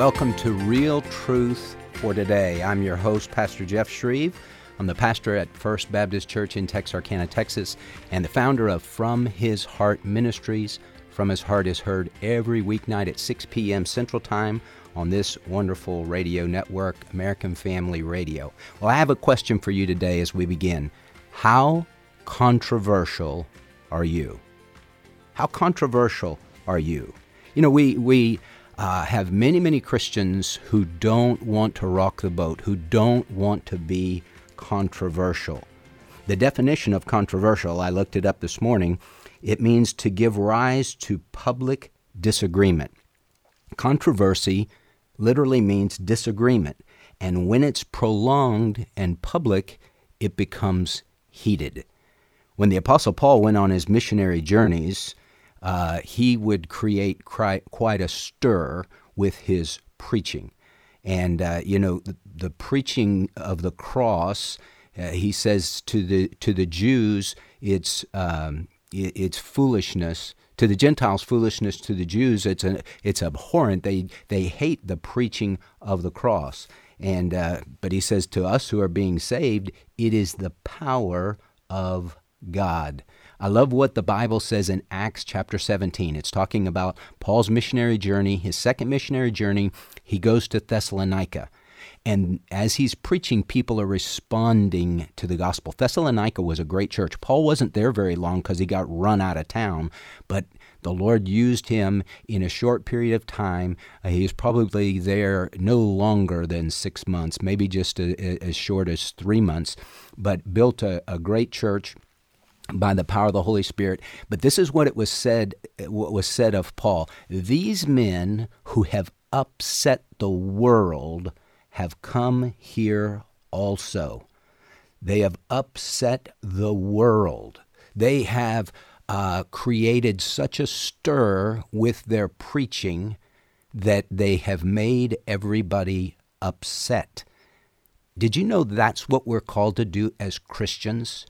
welcome to Real Truth for Today. I'm your host, Pastor Jeff Schreve. I'm the pastor at First Baptist Church in Texarkana, Texas, and the founder of From His Heart Ministries. From His Heart is heard every weeknight at 6 p.m. Central Time on this wonderful radio network, American Family Radio. Well, I have a question for you today as we begin. How controversial are you? How controversial are you? You know, we, we uh, have many, many Christians who don't want to rock the boat, who don't want to be controversial. The definition of controversial, I looked it up this morning, it means to give rise to public disagreement. Controversy literally means disagreement, and when it's prolonged and public, it becomes heated. When the Apostle Paul went on his missionary journeys, uh, he would create quite a stir with his preaching. And, uh, you know, the, the, preaching of the cross, uh, he says to the, to the Jews, it's, um, it, it's foolishness. To the Gentiles, foolishness. To the Jews, it's, a, it's abhorrent. They, they hate the preaching of the cross. And, uh, but he says to us who are being saved, it is the power of God. I love what the Bible says in Acts chapter 17. It's talking about Paul's missionary journey, his second missionary journey. He goes to Thessalonica. And as he's preaching, people are responding to the gospel. Thessalonica was a great church. Paul wasn't there very long because he got run out of town, but the Lord used him in a short period of time. Uh, he was probably there no longer than six months, maybe just a, a, as short as three months, but built a, a great church by the power of the Holy Spirit. But this is what it was said what was said of Paul. These men who have upset the world have come here also. They have upset the world. They have uh, created such a stir with their preaching that they have made everybody upset. Did you know that's what we're called to do as Christians?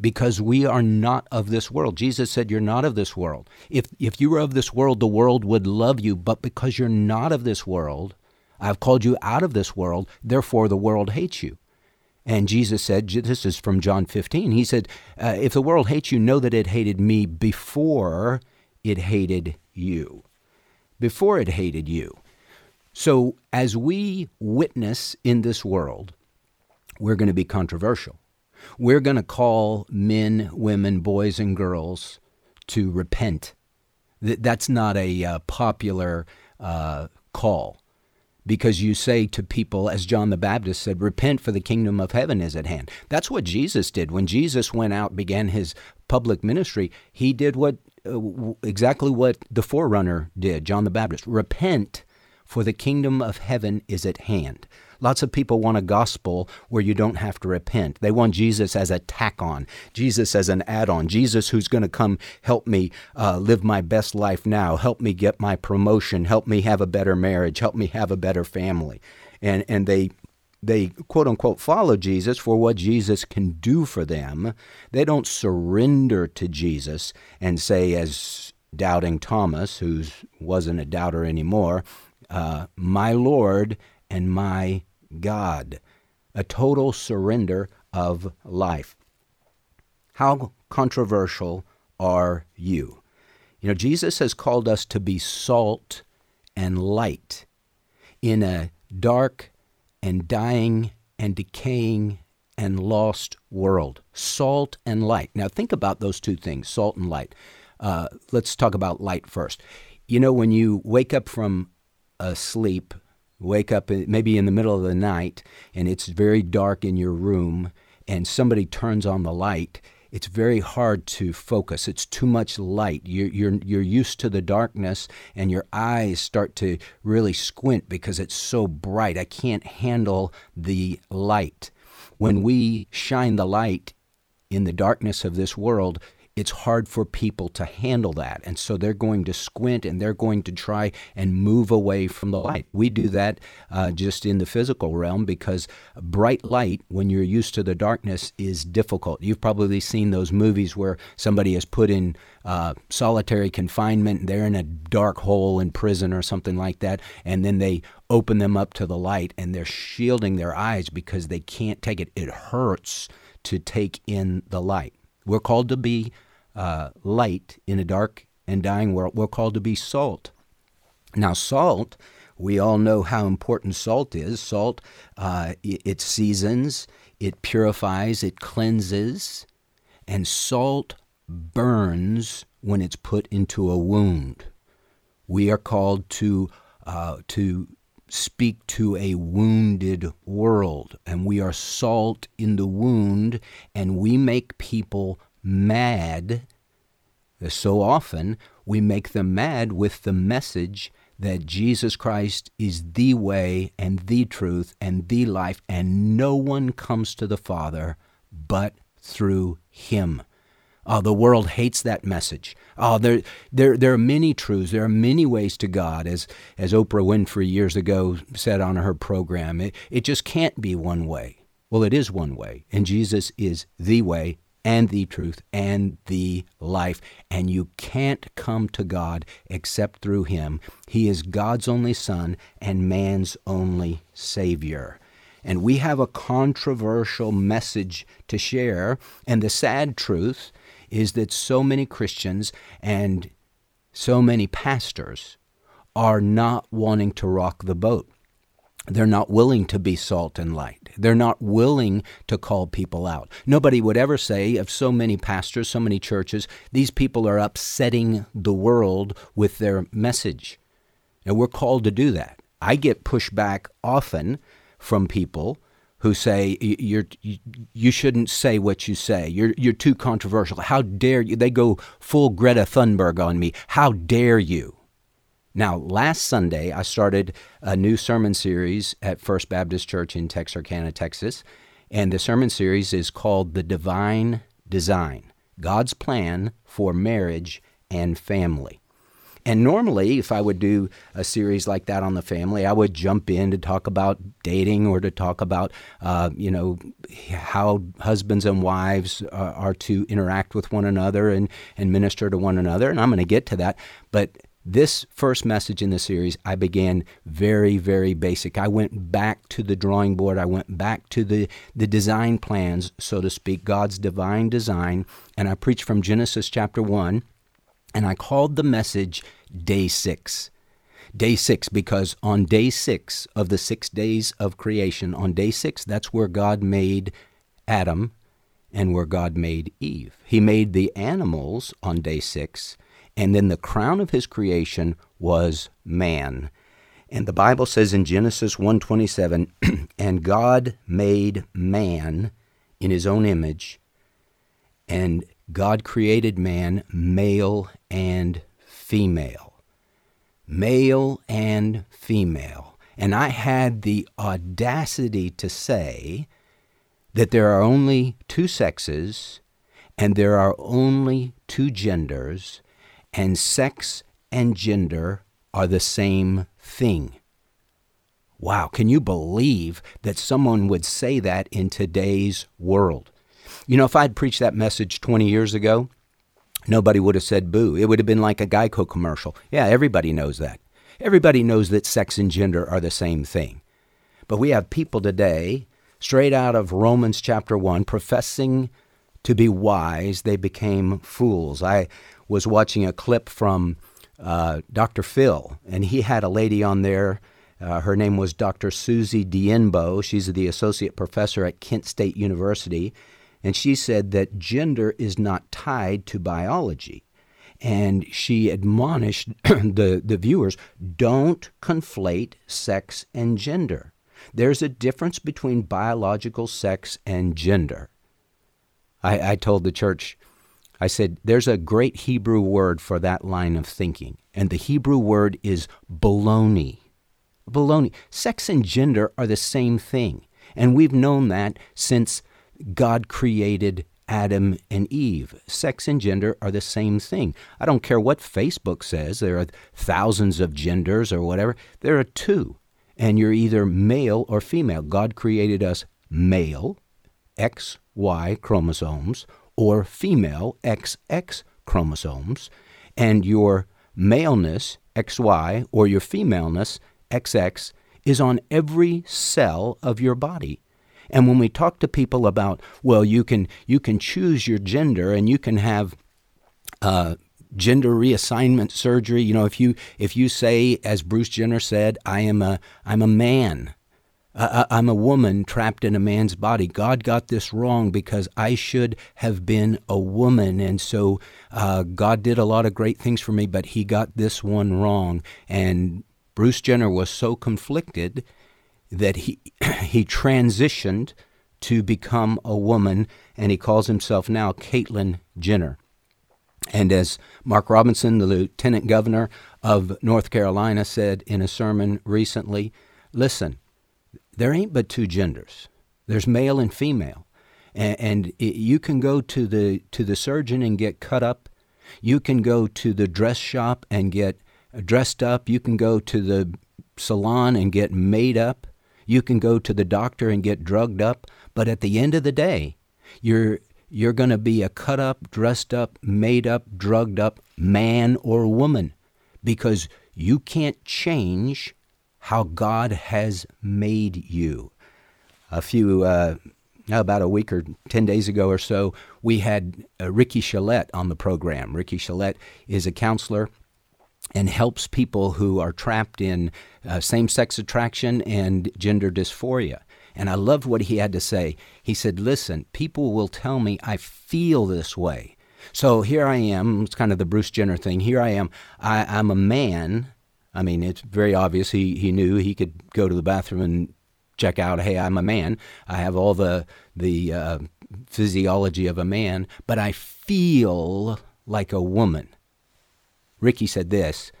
Because we are not of this world. Jesus said, You're not of this world. If, if you were of this world, the world would love you, but because you're not of this world, I've called you out of this world, therefore the world hates you. And Jesus said, This is from John 15. He said, uh, If the world hates you, know that it hated me before it hated you. Before it hated you. So as we witness in this world, we're going to be controversial we're going to call men, women, boys, and girls to repent. That's not a uh, popular uh, call because you say to people, as John the Baptist said, repent for the kingdom of heaven is at hand. That's what Jesus did. When Jesus went out, began his public ministry, he did what uh, exactly what the forerunner did, John the Baptist. Repent for the kingdom of heaven is at hand. Lots of people want a gospel where you don't have to repent. They want Jesus as a tack on, Jesus as an add on, Jesus who's going to come help me uh, live my best life now, help me get my promotion, help me have a better marriage, help me have a better family. And, and they they quote unquote follow Jesus for what Jesus can do for them. They don't surrender to Jesus and say, as doubting Thomas, who wasn't a doubter anymore, uh, my Lord and my God, a total surrender of life. How controversial are you? You know, Jesus has called us to be salt and light in a dark and dying and decaying and lost world. Salt and light. Now, think about those two things salt and light. Uh, let's talk about light first. You know, when you wake up from a sleep wake up maybe in the middle of the night and it's very dark in your room and somebody turns on the light it's very hard to focus. It's too much light. You're, you're, you're used to the darkness and your eyes start to really squint because it's so bright. I can't handle the light. When we shine the light in the darkness of this world it's hard for people to handle that. And so they're going to squint and they're going to try and move away from the light. We do that uh, just in the physical realm because bright light, when you're used to the darkness, is difficult. You've probably seen those movies where somebody is put in uh, solitary confinement, they're in a dark hole in prison or something like that, and then they open them up to the light and they're shielding their eyes because they can't take it. It hurts to take in the light. We're called to be uh, light in a dark and dying world. We're called to be salt. Now, salt, we all know how important salt is. Salt, uh, it seasons, it purifies, it cleanses, and salt burns when it's put into a wound. We are called to uh, to speak to a wounded world, and we are salt in the wound, and we make people mad. Uh, so often, we make them mad with the message that Jesus Christ is the way and the truth and the life, and no one comes to the Father but through Him. Oh, the world hates that message. Oh, there, there, there are many truths. There are many ways to God, as, as Oprah Winfrey years ago said on her program. It, it just can't be one way. Well, it is one way, and Jesus is the way and the truth and the life. And you can't come to God except through Him. He is God's only Son and man's only Savior. And we have a controversial message to share. And the sad truth is that so many Christians and so many pastors are not wanting to rock the boat. They're not willing to be salt and light. They're not willing to call people out. Nobody would ever say of so many pastors, so many churches, these people are upsetting the world with their message. And we're called to do that. I get pushback often from people who say you're you shouldn't say what you say. You're you're too controversial. How dare you? They go full Greta Thunberg on me. How dare you? Now, last Sunday, I started a new sermon series at First Baptist Church in Texarkana, Texas, and the sermon series is called "The Divine Design: God's Plan for Marriage and Family." And normally, if I would do a series like that on the family, I would jump in to talk about dating or to talk about, uh, you know, how husbands and wives are, are to interact with one another and, and minister to one another. And I'm going to get to that. But this first message in the series, I began very, very basic. I went back to the drawing board. I went back to the, the design plans, so to speak, God's divine design. And I preached from Genesis chapter 1 and I called the message Day Six. Day six, because on day six of the six days of creation, on day six, that's where God made Adam and where God made Eve. He made the animals on day six, and then the crown of his creation was man. And the Bible says in Genesis 1:27, and God made man in his own image, and God created man male and female. Male and female. And I had the audacity to say that there are only two sexes and there are only two genders, and sex and gender are the same thing. Wow, can you believe that someone would say that in today's world? You know, if I'd preached that message 20 years ago, nobody would have said boo. It would have been like a Geico commercial. Yeah, everybody knows that. Everybody knows that sex and gender are the same thing. But we have people today, straight out of Romans chapter 1, professing to be wise, they became fools. I was watching a clip from uh, Dr. Phil, and he had a lady on there. Uh, her name was Dr. Susie Dienbo. She's the associate professor at Kent State University. And she said that gender is not tied to biology. And she admonished the, the viewers don't conflate sex and gender. There's a difference between biological sex and gender. I, I told the church, I said, there's a great Hebrew word for that line of thinking, and the Hebrew word is baloney. Baloney. Sex and gender are the same thing, and we've known that since God created Adam and Eve. Sex and gender are the same thing. I don't care what Facebook says, there are thousands of genders or whatever. There are two, and you're either male or female. God created us male, XY chromosomes, or female, XX chromosomes, and your maleness, XY, or your femaleness, XX, is on every cell of your body. And when we talk to people about, well, you can you can choose your gender and you can have uh, gender reassignment surgery. You know, if you if you say, as Bruce Jenner said, I am a I'm a man. Uh, I'm a woman trapped in a man's body. God got this wrong because I should have been a woman. And so uh, God did a lot of great things for me, but he got this one wrong. And Bruce Jenner was so conflicted that he he transitioned to become a woman, and he calls himself now Caitlyn Jenner. And as Mark Robinson, the lieutenant governor of North Carolina, said in a sermon recently, listen, there ain't but two genders. There's male and female, and, and it, you can go to the to the surgeon and get cut up. You can go to the dress shop and get dressed up. You can go to the salon and get made up. You can go to the doctor and get drugged up, but at the end of the day, you're you're going to be a cut up, dressed up, made up, drugged up man or woman because you can't change how God has made you. A few, uh, about a week or 10 days ago or so, we had uh, Ricky Chelette on the program. Ricky Chelette is a counselor and helps people who are trapped in uh, same sex attraction and gender dysphoria. And I loved what he had to say. He said, Listen, people will tell me I feel this way. So here I am. It's kind of the Bruce Jenner thing. Here I am. I, I'm a man. I mean, it's very obvious. He, he knew he could go to the bathroom and check out, hey, I'm a man. I have all the, the uh, physiology of a man, but I feel like a woman. Ricky said this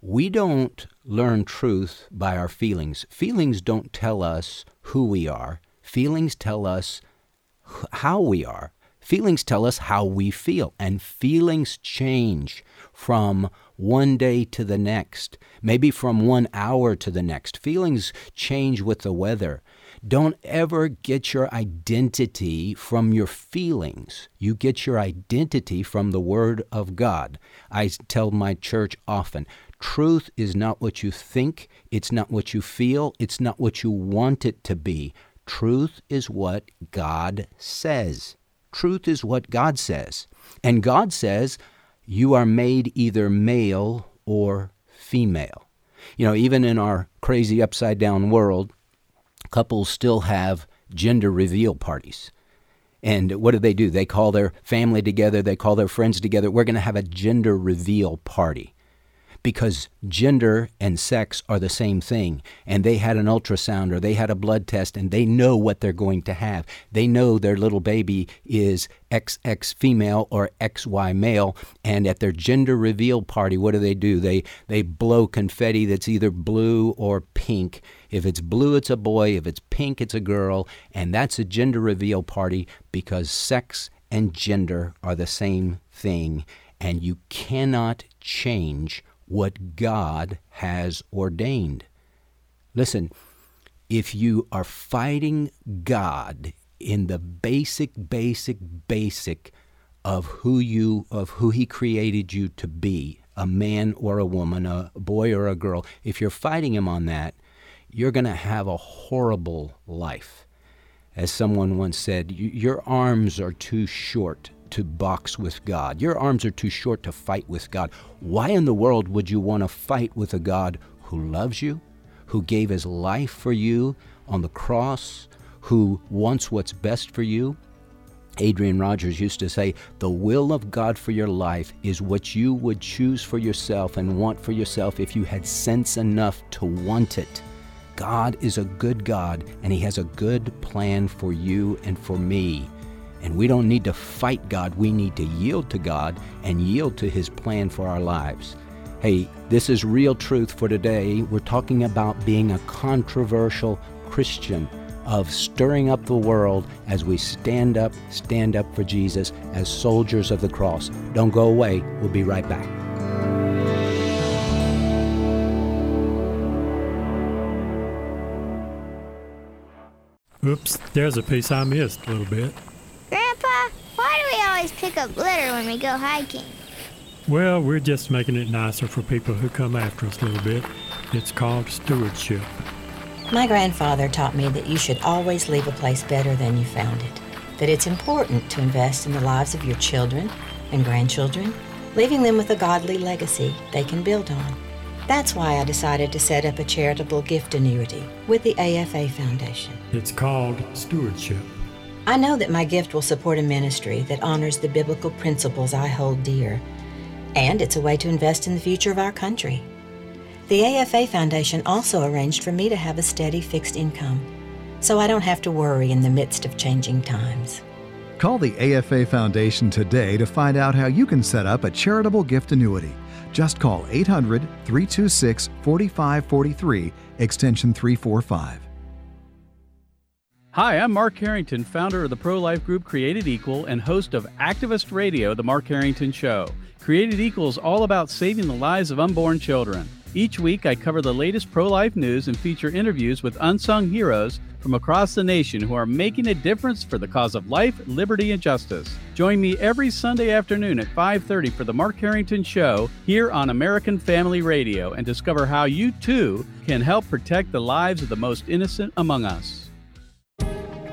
We don't learn truth by our feelings. Feelings don't tell us who we are, feelings tell us how we are. Feelings tell us how we feel, and feelings change from one day to the next, maybe from one hour to the next. Feelings change with the weather. Don't ever get your identity from your feelings. You get your identity from the Word of God. I tell my church often truth is not what you think, it's not what you feel, it's not what you want it to be. Truth is what God says. Truth is what God says. And God says you are made either male or female. You know, even in our crazy upside down world, couples still have gender reveal parties. And what do they do? They call their family together, they call their friends together. We're going to have a gender reveal party because gender and sex are the same thing. And they had an ultrasound or they had a blood test and they know what they're going to have. They know their little baby is XX female or XY male. And at their gender reveal party, what do they do? They, they blow confetti that's either blue or pink. If it's blue, it's a boy. If it's pink, it's a girl. And that's a gender reveal party because sex and gender are the same thing. And you cannot change what God has ordained. Listen, if you are fighting God in the basic, basic, basic of who you of who He created you to be, a man or a woman, a boy or a girl, if you're fighting Him on that, you're going to have a horrible life. As someone once said, your arms are too short to box with God. Your arms are too short to fight with God. Why in the world would you want to fight with a God who loves you, who gave his life for you on the cross, who wants what's best for you? Adrian Rogers used to say, The will of God for your life is what you would choose for yourself and want for yourself if you had sense enough to want it. God is a good God, and He has a good plan for you and for me. And we don't need to fight God. We need to yield to God and yield to His plan for our lives. Hey, this is real truth for today. We're talking about being a controversial Christian. of stirring up the world as we stand up, stand up for Jesus as soldiers of the cross. Don't go away. We'll be right back. Oops, there's a piece I missed a little bit. Grandpa, why do we always pick up litter when we go hiking? Well, we're just making it nicer for people who come after us a little bit. It's called stewardship. My grandfather taught me that you should always leave a place better than you found it. That it's important to invest in the lives of your children and grandchildren, leaving them with a godly legacy they can build on. That's why I decided to set up a charitable gift annuity with the AFA Foundation. It's called stewardship. I know that my gift will support a ministry that honors the biblical principles I hold dear, and it's a way to invest in the future of our country. The AFA Foundation also arranged for me to have a steady fixed income, so I don't have to worry in the midst of changing times. Call the AFA Foundation today to find out how you can set up a charitable gift annuity. Just call 800 326 4543, extension 345. Hi, I'm Mark Harrington, founder of the pro life group Created Equal and host of Activist Radio, The Mark Harrington Show. Created Equal is all about saving the lives of unborn children. Each week, I cover the latest pro life news and feature interviews with unsung heroes from across the nation who are making a difference for the cause of life, liberty, and justice. Join me every Sunday afternoon at 5:30 for the Mark Harrington Show here on American Family Radio and discover how you too can help protect the lives of the most innocent among us.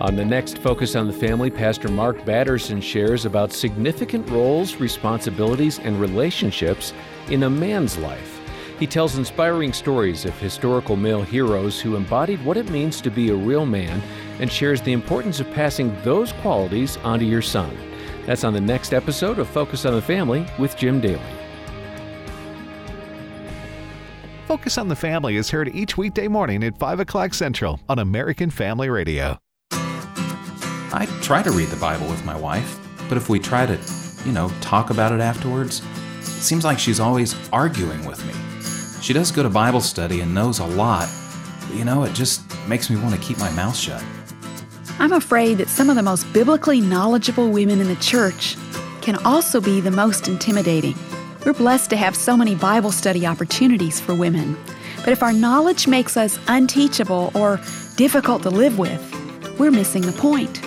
On the next Focus on the Family, Pastor Mark Batterson shares about significant roles, responsibilities, and relationships in a man's life. He tells inspiring stories of historical male heroes who embodied what it means to be a real man and shares the importance of passing those qualities onto your son. That's on the next episode of Focus on the Family with Jim Daly. Focus on the Family is heard each weekday morning at 5 o'clock Central on American Family Radio. I try to read the Bible with my wife, but if we try to, you know, talk about it afterwards, it seems like she's always arguing with me. She does go to Bible study and knows a lot, but you know, it just makes me want to keep my mouth shut. I'm afraid that some of the most biblically knowledgeable women in the church can also be the most intimidating. We're blessed to have so many Bible study opportunities for women, but if our knowledge makes us unteachable or difficult to live with, we're missing the point.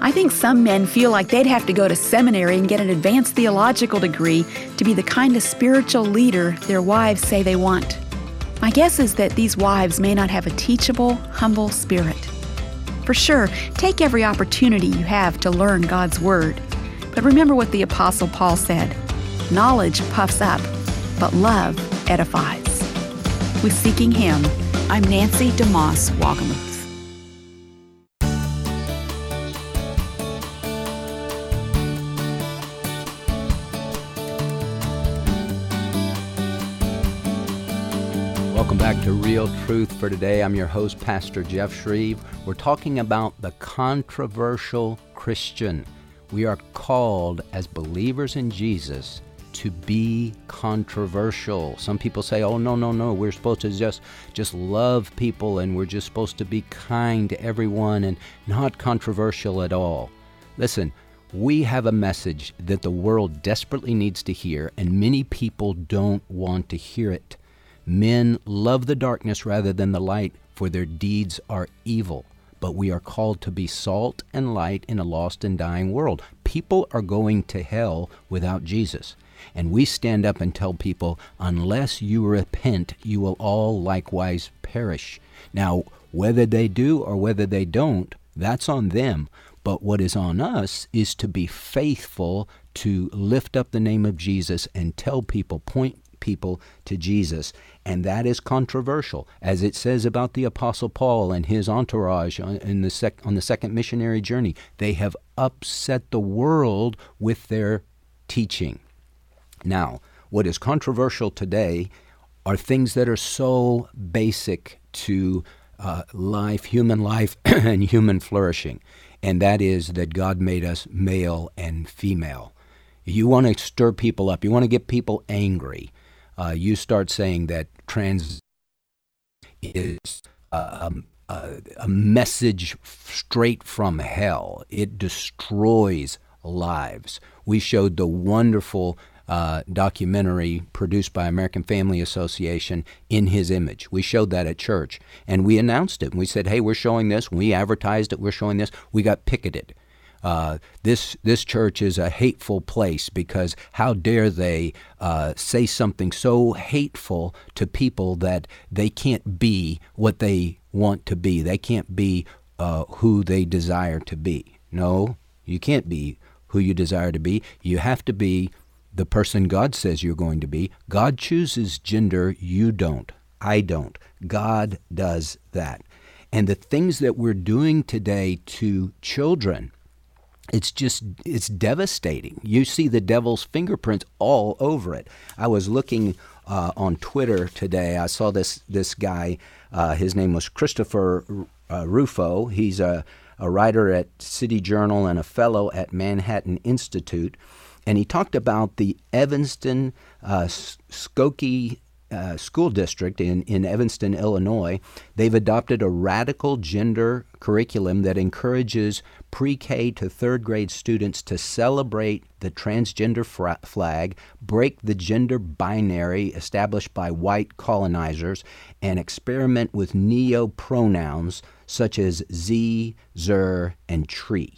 I think some men feel like they'd have to go to seminary and get an advanced theological degree to be the kind of spiritual leader their wives say they want. My guess is that these wives may not have a teachable, humble spirit. For sure, take every opportunity you have to learn God's Word. But remember what the Apostle Paul said knowledge puffs up, but love edifies. With Seeking Him, I'm Nancy DeMoss Wolgemuth. To Real Truth for today. I'm your host, Pastor Jeff Schreve. We're talking about the controversial Christian. We are called as believers in Jesus to be controversial. Some people say, "Oh no, no, no, we're supposed to just just love people and we're just supposed to be kind to everyone and not controversial at all." Listen, we have a message that the world desperately needs to hear and many people don't want to hear it. Men love the darkness rather than the light, for their deeds are evil. But we are called to be salt and light in a lost and dying world. People are going to hell without Jesus. And we stand up and tell people, unless you repent, you will all likewise perish. Now, whether they do or whether they don't, that's on them. But what is on us is to be faithful to lift up the name of Jesus and tell people, point people to Jesus. And that is controversial, as it says about the Apostle Paul and his entourage in the sec- on the second missionary journey. They have upset the world with their teaching. Now, what is controversial today are things that are so basic to uh, life, human life, and human flourishing. And that is that God made us male and female. You want to stir people up, you want to get people angry uh, you start saying that trans is uh, um, a, a message straight from hell. It destroys lives. We showed the wonderful uh, documentary produced by American Family Association in his image. We showed that at church and we announced it. We said, hey, we're showing this. We advertised it. We're showing this. We got picketed. Uh, this this church is a hateful place because how dare they uh, say something so hateful to people that they can't be what they want to be. They can't be uh, who they desire to be. No, you can't be who you desire to be. You have to be the person God says you're going to be. God chooses gender, you don't. I don't. God does that. And the things that we're doing today to children, it's just it's devastating. You see the devil's fingerprints all over it. I was looking uh, on Twitter today. I saw this this guy. Uh, his name was Christopher uh, Rufo. He's a, a writer at City Journal and a fellow at Manhattan Institute and he talked about the Evanston uh, Skokie uh, School District in, in Evanston, Illinois. They've adopted a radical gender curriculum that encourages pre K to third grade students to celebrate the transgender flag, break the gender binary established by white colonizers, and experiment with neo pronouns such as Z, Zer, and tree.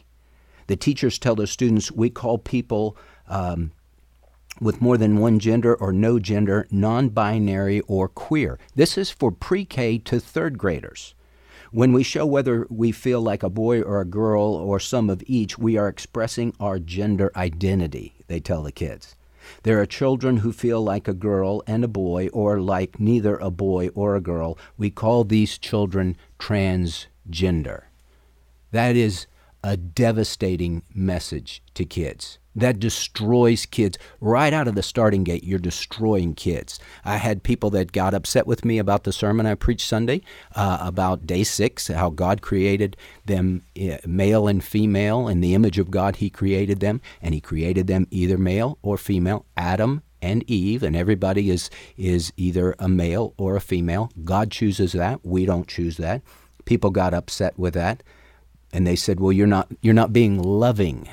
The teachers tell their students, we call people um, with more than one gender or no gender, non binary, or queer. This is for pre K to third graders. When we show whether we feel like a boy or a girl or some of each, we are expressing our gender identity, they tell the kids. There are children who feel like a girl and a boy or like neither a boy or a girl. We call these children transgender. That is a devastating message to kids that destroys kids. Right out of the starting gate you're destroying kids. I had people that got upset with me about the sermon i preached sunday uh, about day six how god created them uh, male and female. In the image of god he created them and he created them either male or female. Adam and eve and everybody is is either a male or a female. God chooses that. We don't choose that. People got upset with that and they said well you're not you're not being loving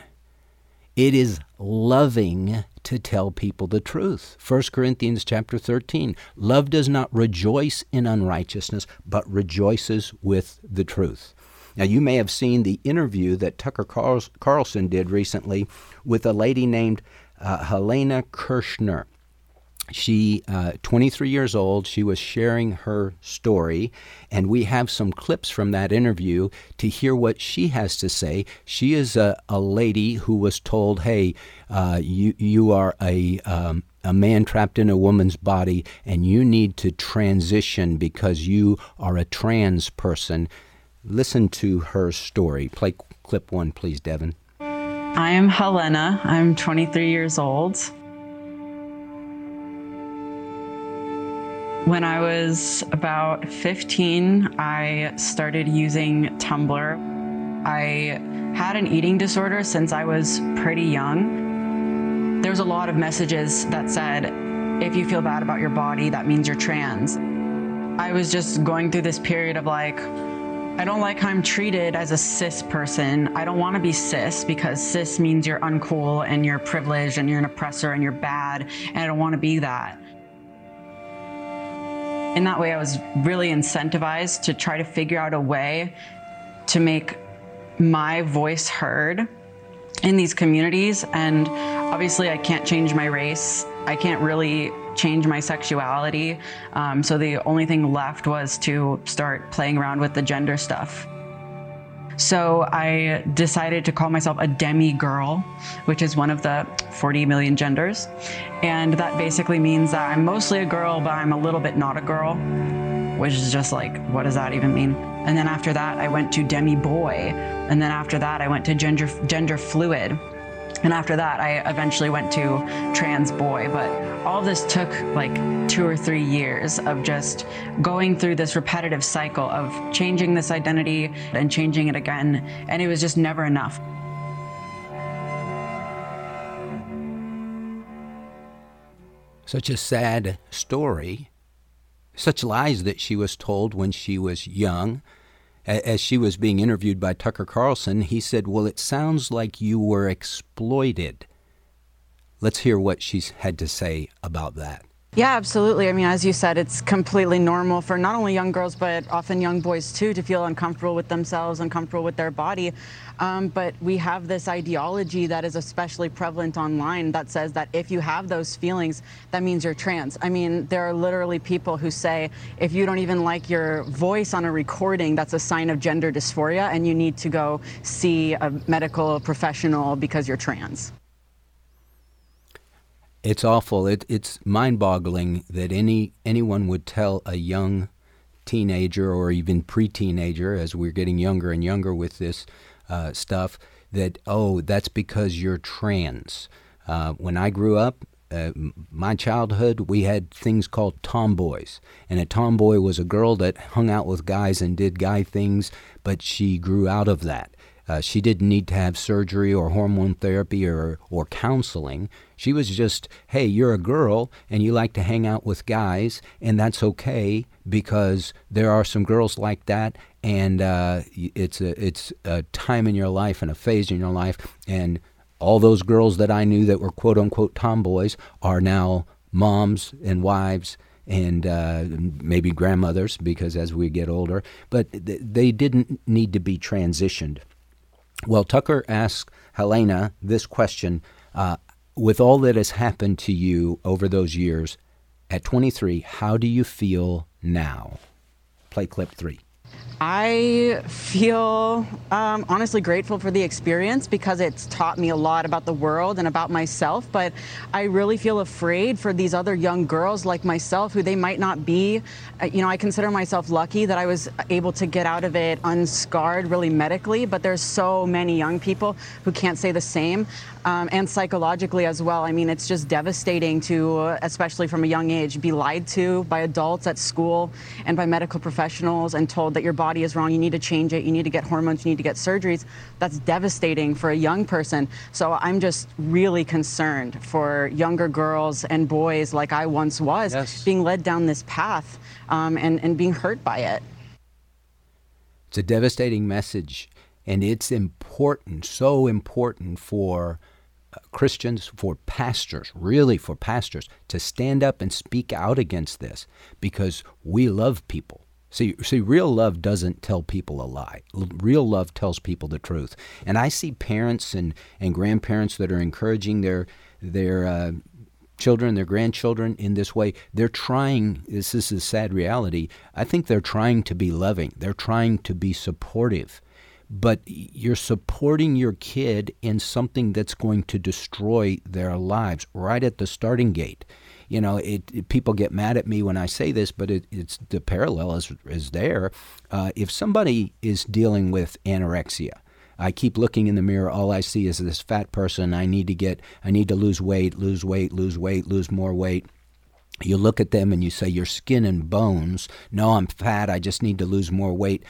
it is loving to tell people the truth. 1 Corinthians chapter 13. Love does not rejoice in unrighteousness, but rejoices with the truth. Now, you may have seen the interview that Tucker Carlson did recently with a lady named uh, Helena Kerschner she uh, 23 years old she was sharing her story and we have some clips from that interview to hear what she has to say. She is a, a lady who was told hey uh, you, you are a, um, a man trapped in a woman's body and you need to transition because you are a trans person. Listen to her story. Play clip one please devin. I am helena. I'm 23 years old When I was about 15, I started using Tumblr. I had an eating disorder since I was pretty young. There's a lot of messages that said, if you feel bad about your body, that means you're trans. I was just going through this period of like, I don't like how I'm treated as a cis person. I don't want to be cis because cis means you're uncool and you're privileged and you're an oppressor and you're bad. And I don't want to be that. In that way, I was really incentivized to try to figure out a way to make my voice heard in these communities. And obviously, I can't change my race. I can't really change my sexuality. Um, so the only thing left was to start playing around with the gender stuff. So I decided to call myself a demi girl, which is one of the 40 million genders. And that basically means that I'm mostly a girl, but I'm a little bit not a girl, which is just like, what does that even mean? And then after that, I went to demi boy. And then after that, I went to gender, gender fluid. And after that, I eventually went to trans boy. But all this took like two or three years of just going through this repetitive cycle of changing this identity and changing it again. And it was just never enough. Such a sad story, such lies that she was told when she was young as she was being interviewed by Tucker Carlson, he said, Well, it sounds like you were exploited. Let's hear what she's had to say about that. Yeah, absolutely. I mean, as you said, it's completely normal for not only young girls, but often young boys too, to feel uncomfortable with themselves, uncomfortable with their body. Um, but we have this ideology that is especially prevalent online that says that if you have those feelings, that means you're trans. I mean, there are literally people who say if you don't even like your voice on a recording, that's a sign of gender dysphoria, and you need to go see a medical professional because you're trans. It's awful. It, it's mind-boggling that any anyone would tell a young teenager or even pre-teenager, as we're getting younger and younger with this uh, stuff, that oh, that's because you're trans. Uh, when I grew up, uh, my childhood, we had things called tomboys. And a tomboy was a girl that hung out with guys and did guy things, but she grew out of that. Uh, she didn't need to have surgery or hormone therapy or, or counseling. She was just, hey, you're a girl and you like to hang out with guys, and that's okay because there are some girls like that, and uh, it's a it's a time in your life and a phase in your life, and all those girls that I knew that were quote unquote tomboys are now moms and wives and uh, maybe grandmothers because as we get older, but th- they didn't need to be transitioned. Well, Tucker asked Helena this question uh, With all that has happened to you over those years, at 23, how do you feel now? Play clip three. I feel um, honestly grateful for the experience because it's taught me a lot about the world and about myself. But I really feel afraid for these other young girls like myself who they might not be. Uh, you know, I consider myself lucky that I was able to get out of it unscarred, really medically. But there's so many young people who can't say the same um, and psychologically as well. I mean, it's just devastating to, especially from a young age, be lied to by adults at school and by medical professionals and told that your body is wrong, you need to change it, you need to get hormones, you need to get surgeries. That's devastating for a young person. So I'm just really concerned for younger girls and boys like I once was yes. being led down this path um, and, and being hurt by it. It's a devastating message, and it's important, so important for Christians, for pastors, really for pastors, to stand up and speak out against this because we love people. See, see, real love doesn't tell people a lie. Real love tells people the truth. And I see parents and, and grandparents that are encouraging their their uh, children, their grandchildren in this way. They're trying. This is a sad reality. I think they're trying to be loving. They're trying to be supportive but you're supporting your kid in something that's going to destroy their lives right at the starting gate. You know, it, it people get mad at me when I say this, but it, it's the parallel is, is there. Uh, if somebody is dealing with anorexia, I keep looking in the mirror. All I see is this fat person. I need to get, I need to lose weight, lose weight, lose weight, lose more weight you look at them and you say, You're skin and bones. No, I'm fat. I just need to lose more weight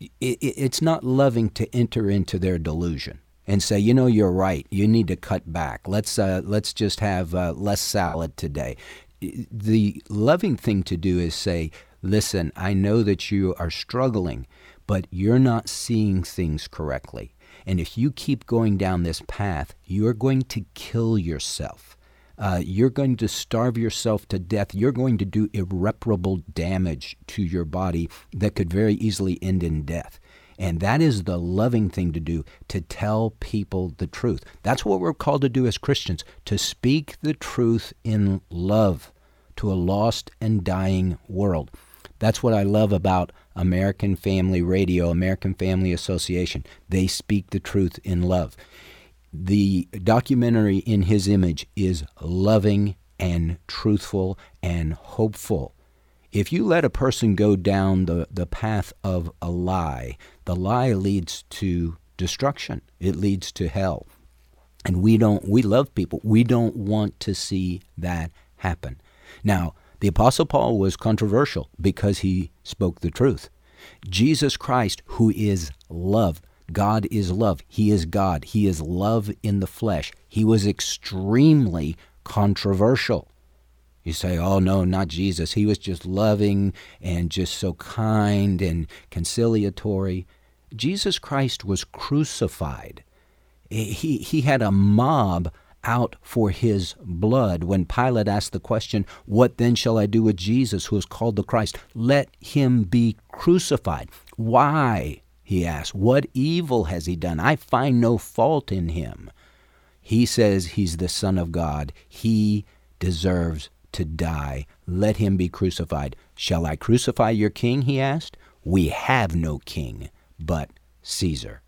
it, it's not loving to enter into their delusion and say, you know, you're right. You need to cut back. Let's uh, let's just have uh, less salad today. The loving thing to do is say, listen, I know that you are struggling, but you're not seeing things correctly. And if you keep going down this path, you're going to kill yourself uh, you're going to starve yourself to death. You're going to do irreparable damage to your body that could very easily end in death. And that is the loving thing to do, to tell people the truth. That's what we're called to do as Christians, to speak the truth in love to a lost and dying world. That's what I love about American Family Radio, American Family Association. They speak the truth in love the documentary in his image is loving and truthful and hopeful. If you let a person go down the, the path of a lie, the lie leads to destruction. It leads to hell. And we don't we love people. We don't want to see that happen. Now, the apostle Paul was controversial because he spoke the truth. Jesus Christ, who is love, God is love. He is God. He is love in the flesh. He was extremely controversial. You say, oh, no, not Jesus. He was just loving and just so kind and conciliatory. Jesus Christ was crucified. He, he had a mob out for his blood. When Pilate asked the question, What then shall I do with Jesus, who is called the Christ? Let him be crucified. Why? He asked. What evil has he done? I find no fault in him. He says he's the Son of God. He deserves to die. Let him be crucified. Shall I crucify your king? He asked. We have no king but Caesar.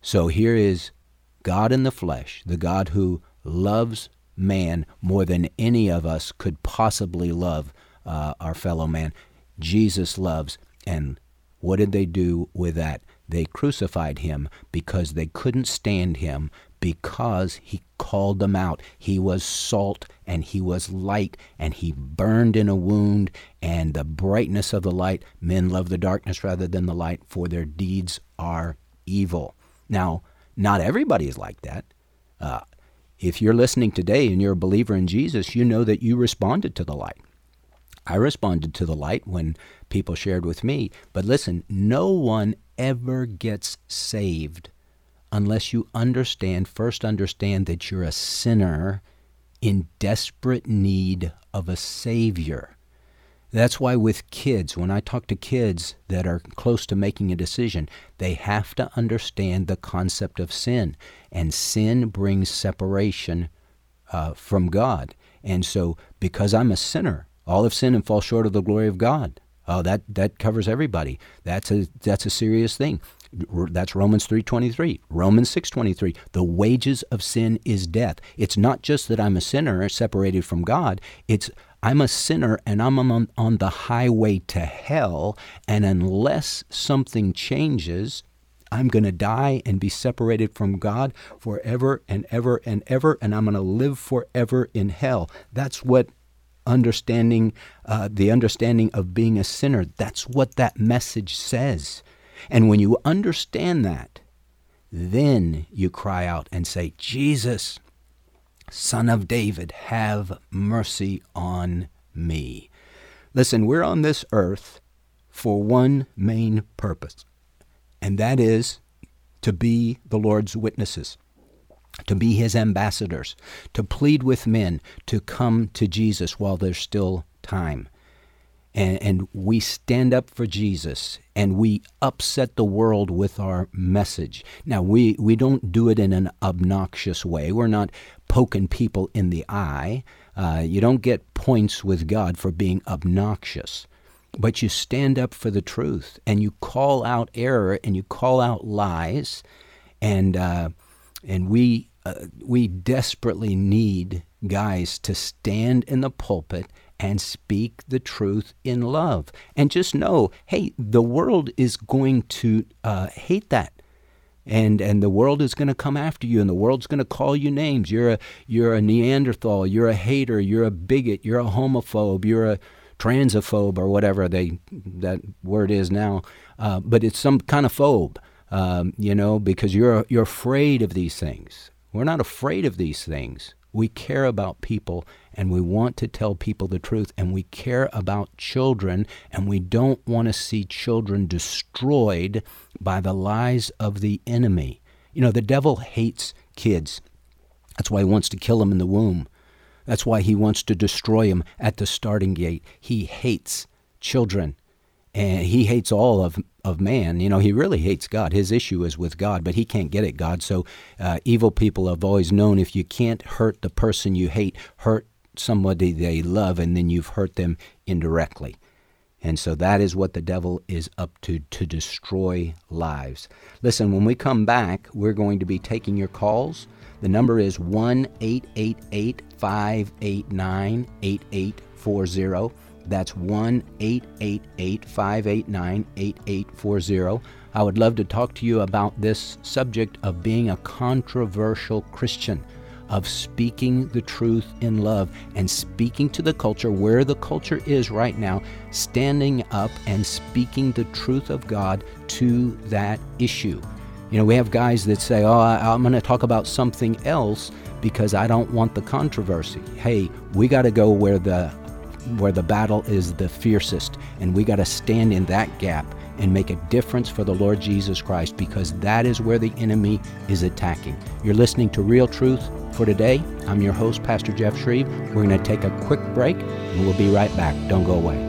So here is God in the flesh, the God who loves man more than any of us could possibly love uh, our fellow man. Jesus loves. And what did they do with that? They crucified him because they couldn't stand him because he called them out. He was salt and he was light and he burned in a wound and the brightness of the light. Men love the darkness rather than the light, for their deeds are evil. Now, not everybody is like that. Uh, if you're listening today and you're a believer in Jesus, you know that you responded to the light. I responded to the light when people shared with me. But listen, no one ever gets saved unless you understand, first understand that you're a sinner in desperate need of a Savior. That's why, with kids, when I talk to kids that are close to making a decision, they have to understand the concept of sin. And sin brings separation uh, from God. And so, because I'm a sinner, all have sinned and fall short of the glory of God. Oh, that, that covers everybody. That's a, that's a serious thing. That's Romans 3:23. Romans 6:23. The wages of sin is death. It's not just that I'm a sinner separated from God. It's I'm a sinner and I'm on, on the highway to hell, and unless something changes, I'm going to die and be separated from God forever and ever and ever, and I'm going to live forever in hell. That's what understanding, uh, the understanding of being a sinner, that's what that message says. And when you understand that, then you cry out and say, Jesus, Son of David, have mercy on me. Listen, we're on this earth for one main purpose, and that is to be the Lord's witnesses, to be his ambassadors, to plead with men to come to Jesus while there's still time and, and we stand up for Jesus and we upset the world with our message. Now, we, we don't do it in an obnoxious way. We're not poking people in the eye. Uh, you don't get points with God for being obnoxious. But you stand up for the truth and you call out error and you call out lies. And, uh, and we, uh, we desperately need guys to stand in the pulpit and speak the truth in love. And just know, hey, the world is going to uh, hate that. And, and the world is going to come after you, and the world's going to call you names. You're a, you're a Neanderthal, you're a hater, you're a bigot, you're a homophobe, you're a transphobe, or whatever they, that word is now. Uh, but it's some kind of phobe, um, you know, because you're, you're afraid of these things. We're not afraid of these things. We care about people and we want to tell people the truth and we care about children and we don't want to see children destroyed by the lies of the enemy. You know, the devil hates kids. That's why he wants to kill them in the womb. That's why he wants to destroy them at the starting gate. He hates children and he hates all of of man. You know, he really hates God. His issue is with God, but he can't get at God. So, uh, evil people have always known if you can't hurt the person you hate, hurt somebody they love, and then you've hurt them indirectly. And so that is what the devil is up to to destroy lives. Listen, when we come back, we're going to be taking your calls. The number is 1 888 589 8840. That's 1 888 589 8840. I would love to talk to you about this subject of being a controversial Christian of speaking the truth in love and speaking to the culture where the culture is right now, standing up and speaking the truth of God to that issue. You know, we have guys that say, Oh, I'm going to talk about something else because I don't want the controversy. Hey, We got to go where the where the battle is the fiercest, and we got to stand in that gap and make a difference for the Lord Jesus Christ because that is where the enemy is attacking. You're listening to Real Truth for today. I'm your host, Pastor Jeff Schreve. We're going to take a quick break and we'll be right back. Don't go away.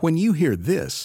When you hear this,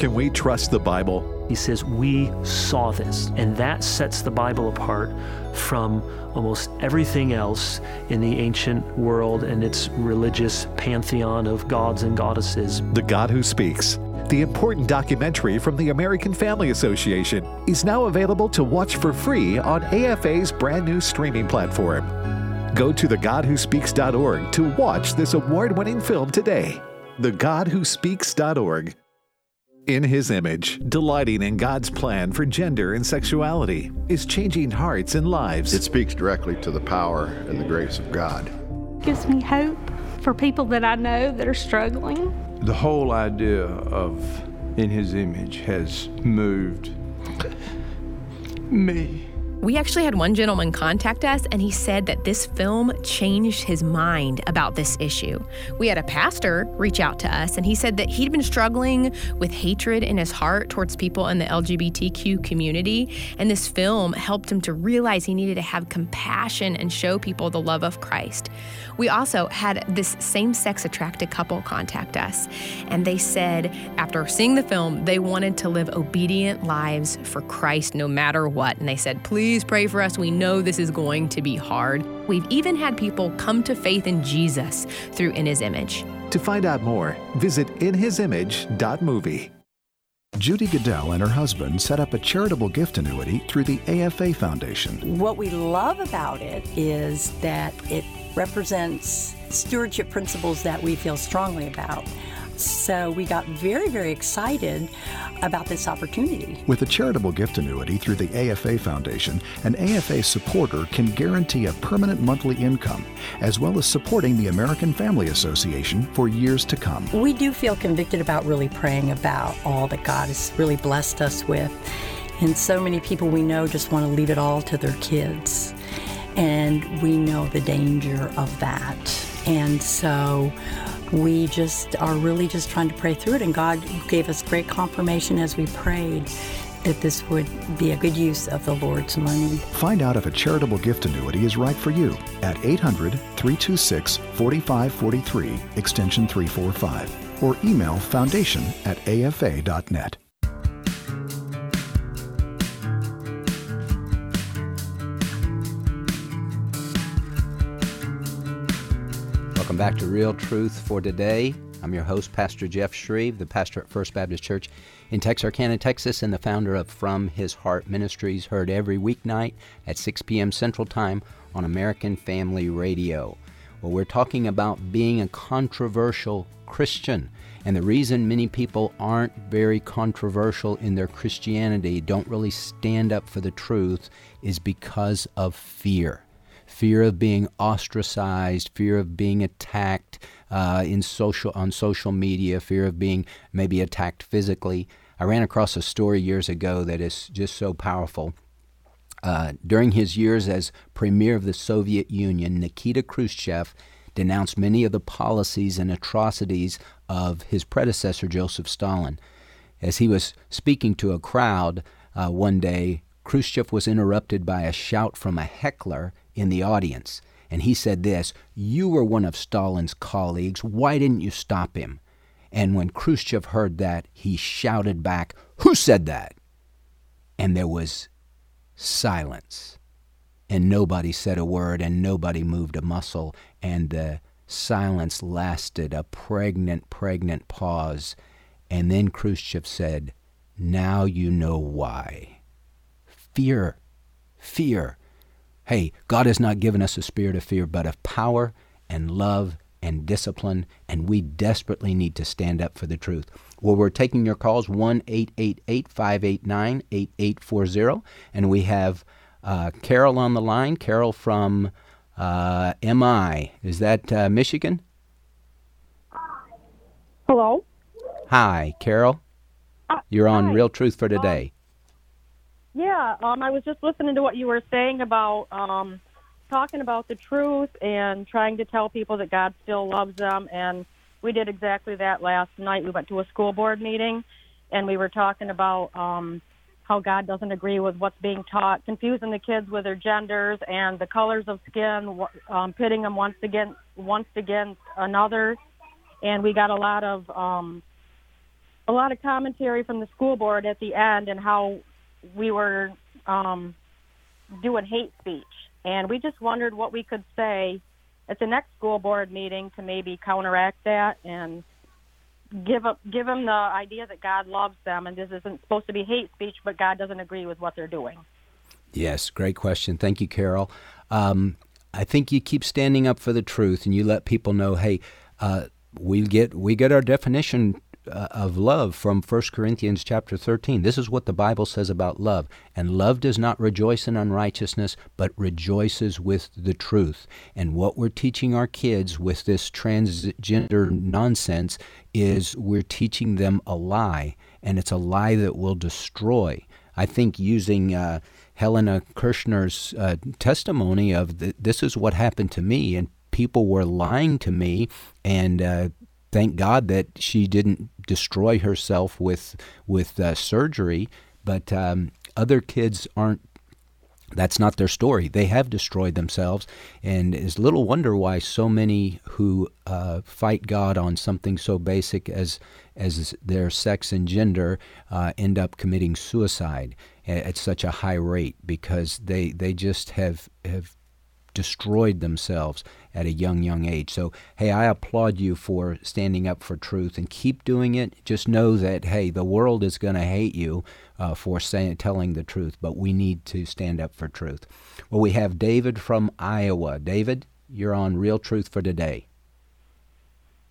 Can we trust the Bible? He says, We saw this. And that sets the Bible apart from almost everything else in the ancient world and its religious pantheon of gods and goddesses. The God Who Speaks. The important documentary from the American Family Association is now available to watch for free on AFA's brand new streaming platform. Go to thegodwhospeaks.org to watch this award winning film today. TheGodWhoSpeaks.org in his image, delighting in God's plan for gender and sexuality, is changing hearts and lives. It speaks directly to the power and the grace of God. Gives me hope for people that I know that are struggling. The whole idea of in his image has moved me. We actually had one gentleman contact us, and he said that this film changed his mind about this issue. We had a pastor reach out to us, and he said that he'd been struggling with hatred in his heart towards people in the LGBTQ community, and this film helped him to realize he needed to have compassion and show people the love of Christ. We also had this same sex attracted couple contact us, and they said after seeing the film, they wanted to live obedient lives for Christ no matter what. And they said, please Please pray for us. We know this is going to be hard. We've even had people come to faith in Jesus through In His Image. To find out more, visit inhisimage.movie. Judy Goodell and her husband set up a charitable gift annuity through the AFA Foundation. What we love about it is that it represents stewardship principles that we feel strongly about. So uh, we got very, very excited about this opportunity. With a charitable gift annuity through the AFA Foundation, an AFA supporter can guarantee a permanent monthly income, as well as supporting the American Family Association for years to come. We do feel convicted about really praying about all that God has really blessed us with. And so many people we know just want to leave it all to their kids. And we know the danger of that. And so we just are really just trying to pray through it. And God gave us great confirmation as we prayed that this would be a good use of the Lord's money. Find out if a charitable gift annuity is right for you at 800 326 4543, extension 345, or email foundation at afa.net. back to Real Truth for today. I'm your host, Pastor Jeff Schreve, the pastor at First Baptist Church in Texarkana, Texas, and the founder of From His Heart Ministries, heard every weeknight at 6 p.m. Central Time on American Family Radio. Well, we're talking about being a controversial Christian. And the reason many people aren't very controversial in their Christianity, don't really stand up for the truth, is because of fear fear of being ostracized, fear of being attacked uh, in social on social media, fear of being maybe attacked physically. I ran across a story years ago that is just so powerful. Uh, during his years as premier of the Soviet Union, Nikita Khrushchev denounced many of the policies and atrocities of his predecessor, Joseph Stalin. As he was speaking to a crowd uh, one day, Khrushchev was interrupted by a shout from a heckler in the audience. And he said this You were one of Stalin's colleagues. Why didn't you stop him? And when Khrushchev heard that, he shouted back, Who said that? And there was silence. And nobody said a word, and nobody moved a muscle. And the silence lasted a pregnant, pregnant pause. And then Khrushchev said, Now you know why. Fear. Fear Hey, God has not given us a spirit of fear, but of power and love and discipline, and we desperately need to stand up for the truth. Well, we're taking your calls 1 888 589 8840, and we have uh, Carol on the line. Carol from uh, MI. Is that uh, Michigan? Hello. Hi, Carol. Uh, You're on hi. Real Truth for Today. Yeah, um, I was just listening to what you were saying about um, talking about the truth and trying to tell people that God still loves them. And we did exactly that last night. We went to a school board meeting, and we were talking about um, how God doesn't agree with what's being taught, confusing the kids with their genders and the colors of skin, um, pitting them once against once against another. And we got a lot of um, a lot of commentary from the school board at the end and how we were um, doing hate speech, and we just wondered what we could say at the next school board meeting to maybe counteract that and give up, give them the idea that God loves them, and this isn't supposed to be hate speech, but God doesn't agree with what they're doing. Yes, great question. Thank you, Carol. Um, I think you keep standing up for the truth, and you let people know, hey, uh, we get we get our definition uh, of love from 1 Corinthians chapter 13. This is what the Bible says about love. And love does not rejoice in unrighteousness, but rejoices with the truth. And what we're teaching our kids with this transgender nonsense is we're teaching them a lie, and it's a lie that will destroy. I think using uh, Helena Kerschner's uh, testimony of the, this is what happened to me, and people were lying to me, and uh, thank God that she didn't destroy herself with with uh, surgery. But um, other kids aren't. That's not their story. They have destroyed themselves, and it's little wonder why so many who uh, fight God on something so basic as as their sex and gender uh, end up committing suicide at such a high rate because they they just have have destroyed themselves at a young, young age. So, hey, I applaud you for standing up for truth and keep doing it. Just know that, hey, the world is going to hate you uh, for saying, telling the truth, but we need to stand up for truth. Well, we have David from Iowa. David, you're on Real Truth for Today.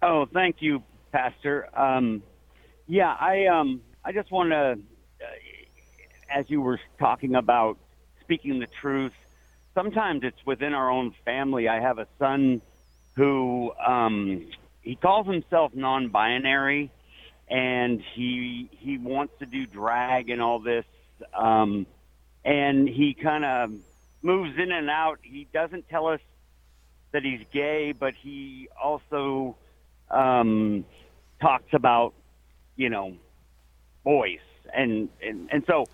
Oh, thank you, Pastor. Um, yeah, I um, I just want to, uh, as you were talking about speaking the truth sometimes it's within our own family. I have a son who um, he calls himself non-binary, and he he wants to do drag and all this, um, and he kind of moves in and out. He doesn't tell us that he's gay, but he also um, talks about you know boys, and and and so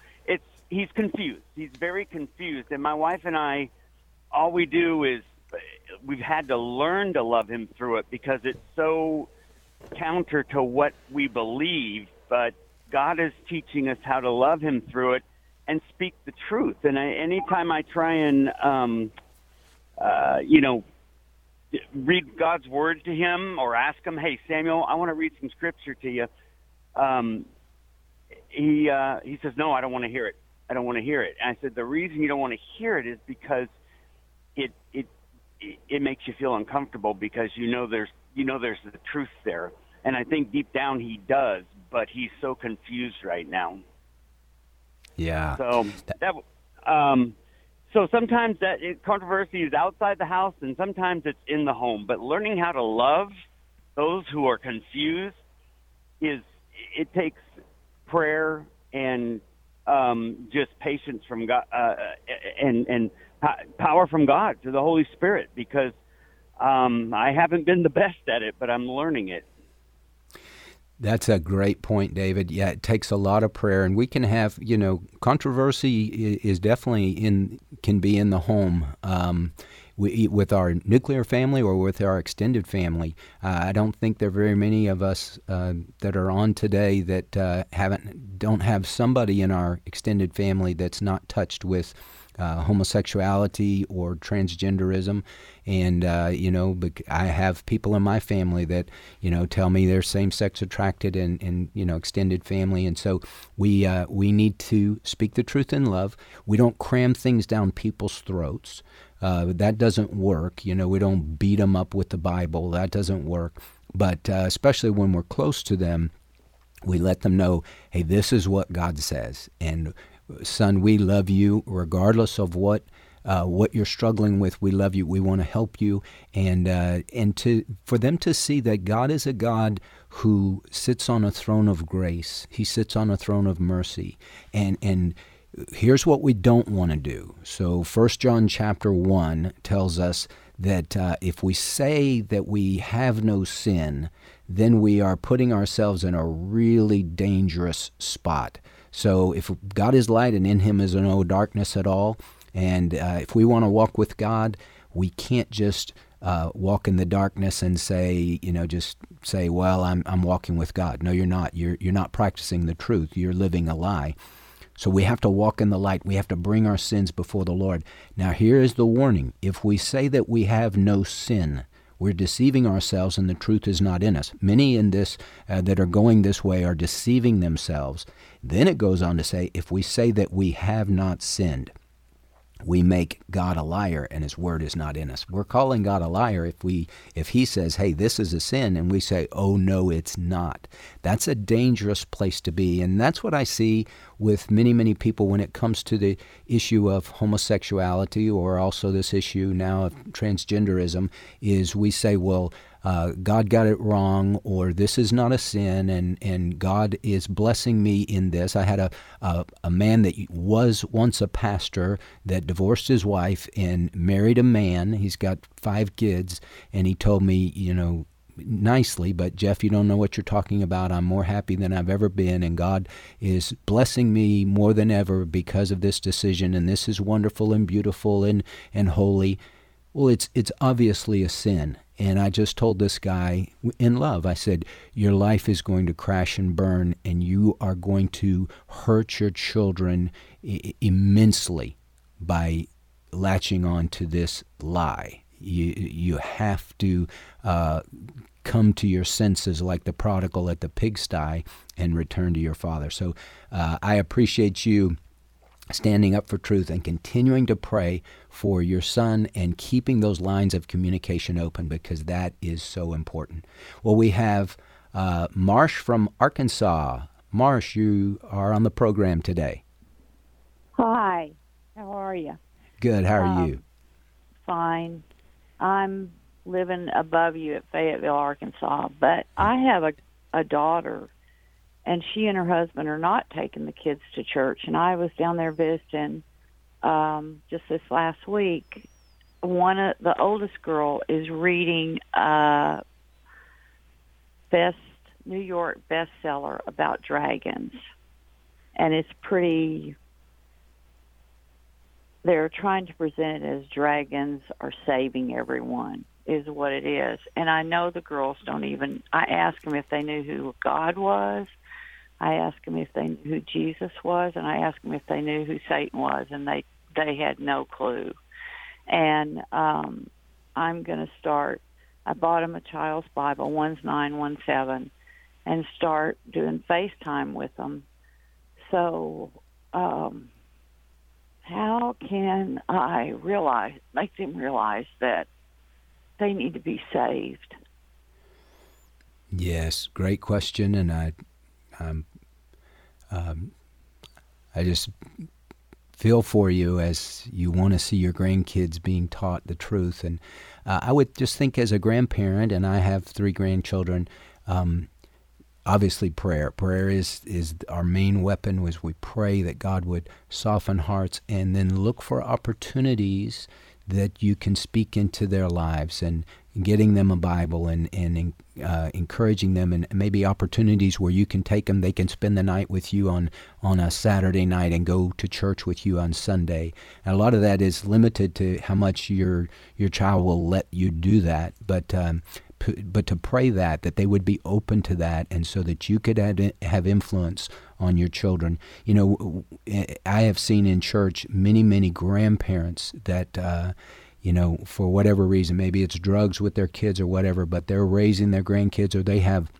he's confused. He's very confused, and my wife and I, all we do is we've had to learn to love him through it because it's so counter to what we believe. But God is teaching us how to love him through it and speak the truth. And I, anytime I try and, um, uh, you know, read God's word to him or ask him, "Hey, Samuel, I want to read some scripture to you," um, he uh, he says, "No, I don't want to hear it. I don't want to hear it." And I said, "The reason you don't want to hear it is because it it it makes you feel uncomfortable because you know there's you know there's the truth there, and I think deep down he does, but he's so confused right now. Yeah. So that um, so sometimes that it, controversy is outside the house, and sometimes it's in the home. But learning how to love those who are confused is it takes prayer and um, just patience from God uh, and and power from God through the Holy Spirit because um, I haven't been the best at it, but I'm learning it. That's a great point, David. Yeah, it takes a lot of prayer, and we can have, you know, controversy is definitely in can be in the home. Um, we, with our nuclear family or with our extended family. Uh, I don't think there are very many of us uh, that are on today that uh, haven't don't have somebody in our extended family that's not touched with uh, homosexuality or transgenderism. And, uh, you know, I have people in my family that, you know, tell me they're same sex attracted and, and, you know, extended family. And so we, uh, we need to speak the truth in love. We don't cram things down people's throats. Uh, that doesn't work. You know, we don't beat them up with the Bible. That doesn't work. But uh, especially when we're close to them, we let them know, hey, this is what God says. And son, we love you regardless of what uh, what you're struggling with. We love you. We want to help you, and uh, and to for them to see that God is a God who sits on a throne of grace. He sits on a throne of mercy, and and here's what we don't want to do. So First John chapter one tells us that uh, if we say that we have no sin, then we are putting ourselves in a really dangerous spot. So if God is light and in him is no darkness at all, and uh, if we want to walk with God, we can't just uh, walk in the darkness and say, you know, just say, well, I'm, I'm walking with God. No, you're not. You're, you're not practicing the truth. You're living a lie. So we have to walk in the light. We have to bring our sins before the Lord. Now, here is the warning. If we say that we have no sin, we're deceiving ourselves and the truth is not in us. Many in this uh, that are going this way are deceiving themselves. Then it goes on to say, if we say that we have not sinned, we make God a liar and his word is not in us. We're calling God a liar if we if he says, "Hey, this is a sin," and we say, "Oh no, it's not." That's a dangerous place to be, and that's what I see with many many people when it comes to the issue of homosexuality or also this issue now of transgenderism is we say, "Well, uh, God got it wrong, or this is not a sin, and, and God is blessing me in this. I had a, a, a man that was once a pastor that divorced his wife and married a man. He's got five kids, and he told me, you know, nicely, but Jeff, you don't know what you're talking about. I'm more happy than I've ever been, and God is blessing me more than ever because of this decision, and this is wonderful and beautiful and, and holy. Well, it's it's obviously a sin, and I just told this guy in love, I said, Your life is going to crash and burn, and you are going to hurt your children I- immensely by latching on to this lie. You, you have to uh, come to your senses like the prodigal at the pigsty and return to your father. So uh, I appreciate you standing up for truth and continuing to pray for your son and keeping those lines of communication open because that is so important. Well, we have uh, Marsh from Arkansas. Marsh, you are on the program today. Hi, how are you? Good, how are um, you? Fine. I'm living above you at Fayetteville, Arkansas, but I have a, a daughter and she and her husband are not taking the kids to church. And I was down there visiting um, just this last week. One of the oldest girl is reading uh, best New York bestseller about dragons, and it's pretty. They're trying to present it as dragons are saving everyone is what it is. And I know the girls don't even. I asked them if they knew who God was, I asked them if they knew who Jesus was, and I asked them if they knew who Satan was, and they they had no clue. And um, I'm going to start. I bought them a child's Bible, one's nine, one's seven, and start doing FaceTime with them. So, um, how can I realize, make them realize that they need to be saved? Yes, great question, and I um, um, I just feel for you as you want to see your grandkids being taught the truth. And uh, I would just think, as a grandparent, and I have three grandchildren. Um, obviously, prayer. Prayer is is our main weapon. Was we pray that God would soften hearts, and then look for opportunities that you can speak into their lives and getting them a Bible and, and uh, encouraging them and maybe opportunities where you can take them. They can spend the night with you on, on a Saturday night and go to church with you on Sunday. And a lot of that is limited to how much your your child will let you do that. But um, but to pray that that they would be open to that and so that you could have influence on your children. You know i have seen in church many many grandparents that uh, you know, for whatever reason, maybe it's drugs with their kids or whatever, but they're raising their grandkids or they have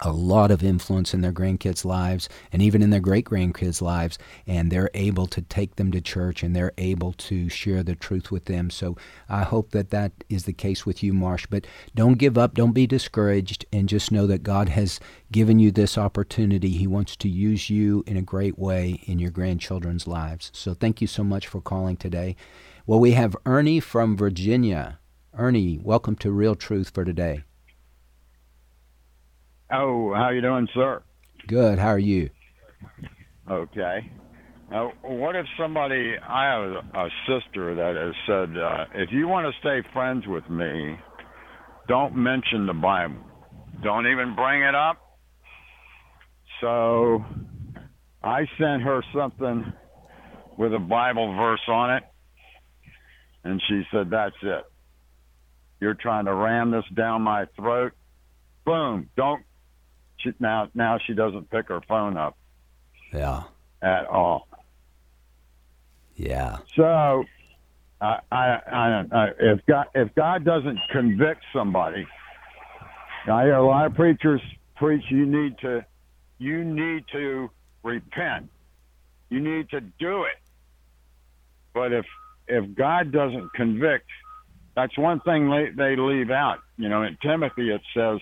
a lot of influence in their grandkids' lives and even in their great grandkids' lives, and they're able to take them to church and they're able to share the truth with them. So I hope that that is the case with you, Marsh. But don't give up, don't be discouraged, and just know that God has given you this opportunity. He wants to use you in a great way in your grandchildren's lives. So thank you so much for calling today. Well, we have Ernie from Virginia. Ernie, welcome to Real Truth for today. Oh, how you doing, sir? Good. How are you? Okay. Uh, what if somebody? I have a, a sister that has said, uh, if you want to stay friends with me, don't mention the Bible. Don't even bring it up. So I sent her something with a Bible verse on it, and she said, That's it. You're trying to ram this down my throat. Boom. Don't. She, now, now she doesn't pick her phone up. Yeah. At all. Yeah. So, I, I, I, I, if God, if God doesn't convict somebody, I hear a lot of preachers preach. You need to, you need to repent. You need to do it. But if if God doesn't convict, that's one thing they, they leave out. You know, in Timothy it says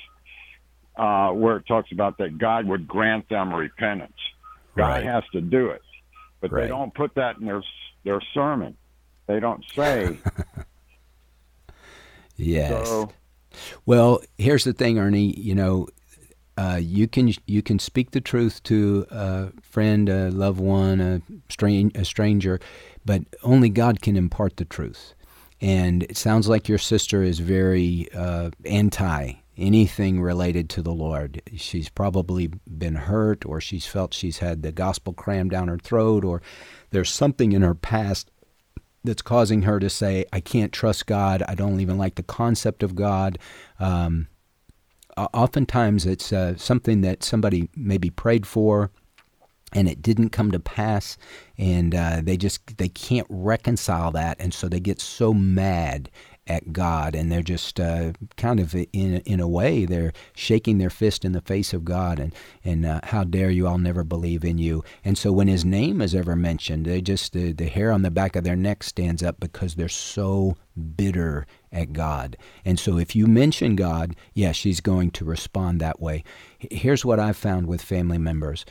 uh, where it talks about that God would grant them repentance. God right. has to do it, but right. they don't put that in their their sermon. They don't say. yes. So, well, here's the thing, Ernie. You know, uh, you can you can speak the truth to a friend, a loved one, a, strange, a stranger, but only God can impart the truth. And it sounds like your sister is very uh, anti anything related to the Lord. She's probably been hurt, or she's felt she's had the gospel crammed down her throat, or there's something in her past that's causing her to say, I can't trust God. I don't even like the concept of God. Um, oftentimes, it's uh, something that somebody maybe prayed for and it didn't come to pass and uh, they just they can't reconcile that and so they get so mad at God and they're just uh, kind of in in a way they're shaking their fist in the face of God and and uh, how dare you I'll never believe in you. And so when his name is ever mentioned they just the, the hair on the back of their neck stands up because they're so bitter at God. And so if you mention God yeah she's going to respond that way. Here's what I've found with family members.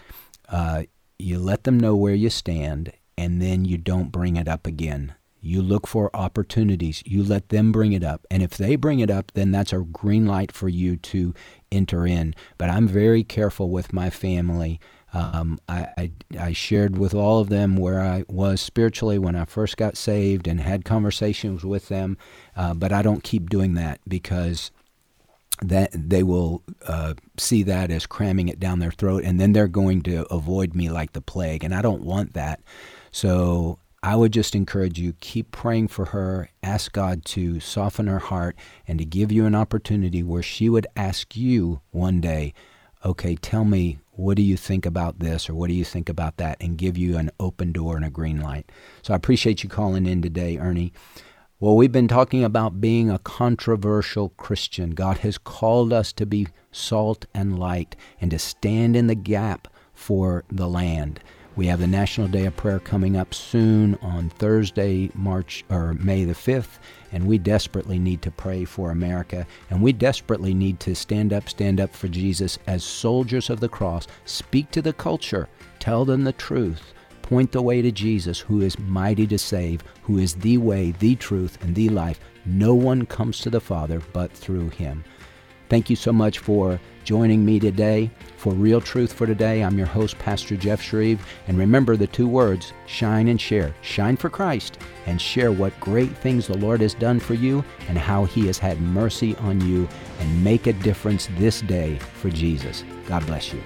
Uh, you let them know where you stand, and then you don't bring it up again. You look for opportunities. You let them bring it up. And if they bring it up, then that's a green light for you to enter in. But I'm very careful with my family. Um, I, I, I, shared with all of them where I was spiritually when I first got saved and had conversations with them. Uh, but I don't keep doing that because that they will uh, see that as cramming it down their throat, and then they're going to avoid me like the plague, and I don't want that. So I would just encourage you keep praying for her. Ask God to soften her heart and to give you an opportunity where she would ask you one day, "Okay, tell me what do you think about this or what do you think about that?" and give you an open door and a green light. So I appreciate you calling in today, Ernie. Well, we've been talking about being a controversial Christian. God has called us to be salt and light and to stand in the gap for the land. We have the National Day of Prayer coming up soon on Thursday, March or May the 5th, and we desperately need to pray for America and we desperately need to stand up, stand up for Jesus as soldiers of the cross. Speak to the culture, tell them the truth point the way to Jesus, who is mighty to save, who is the way, the truth, and the life. No one comes to the Father but through him. Thank you so much for joining me today. For Real Truth for Today, I'm your host, Pastor Jeff Schreve. And remember the two words shine and share. Shine for Christ and share what great things the Lord has done for you and how He has had mercy on you and make a difference this day for Jesus. God bless you.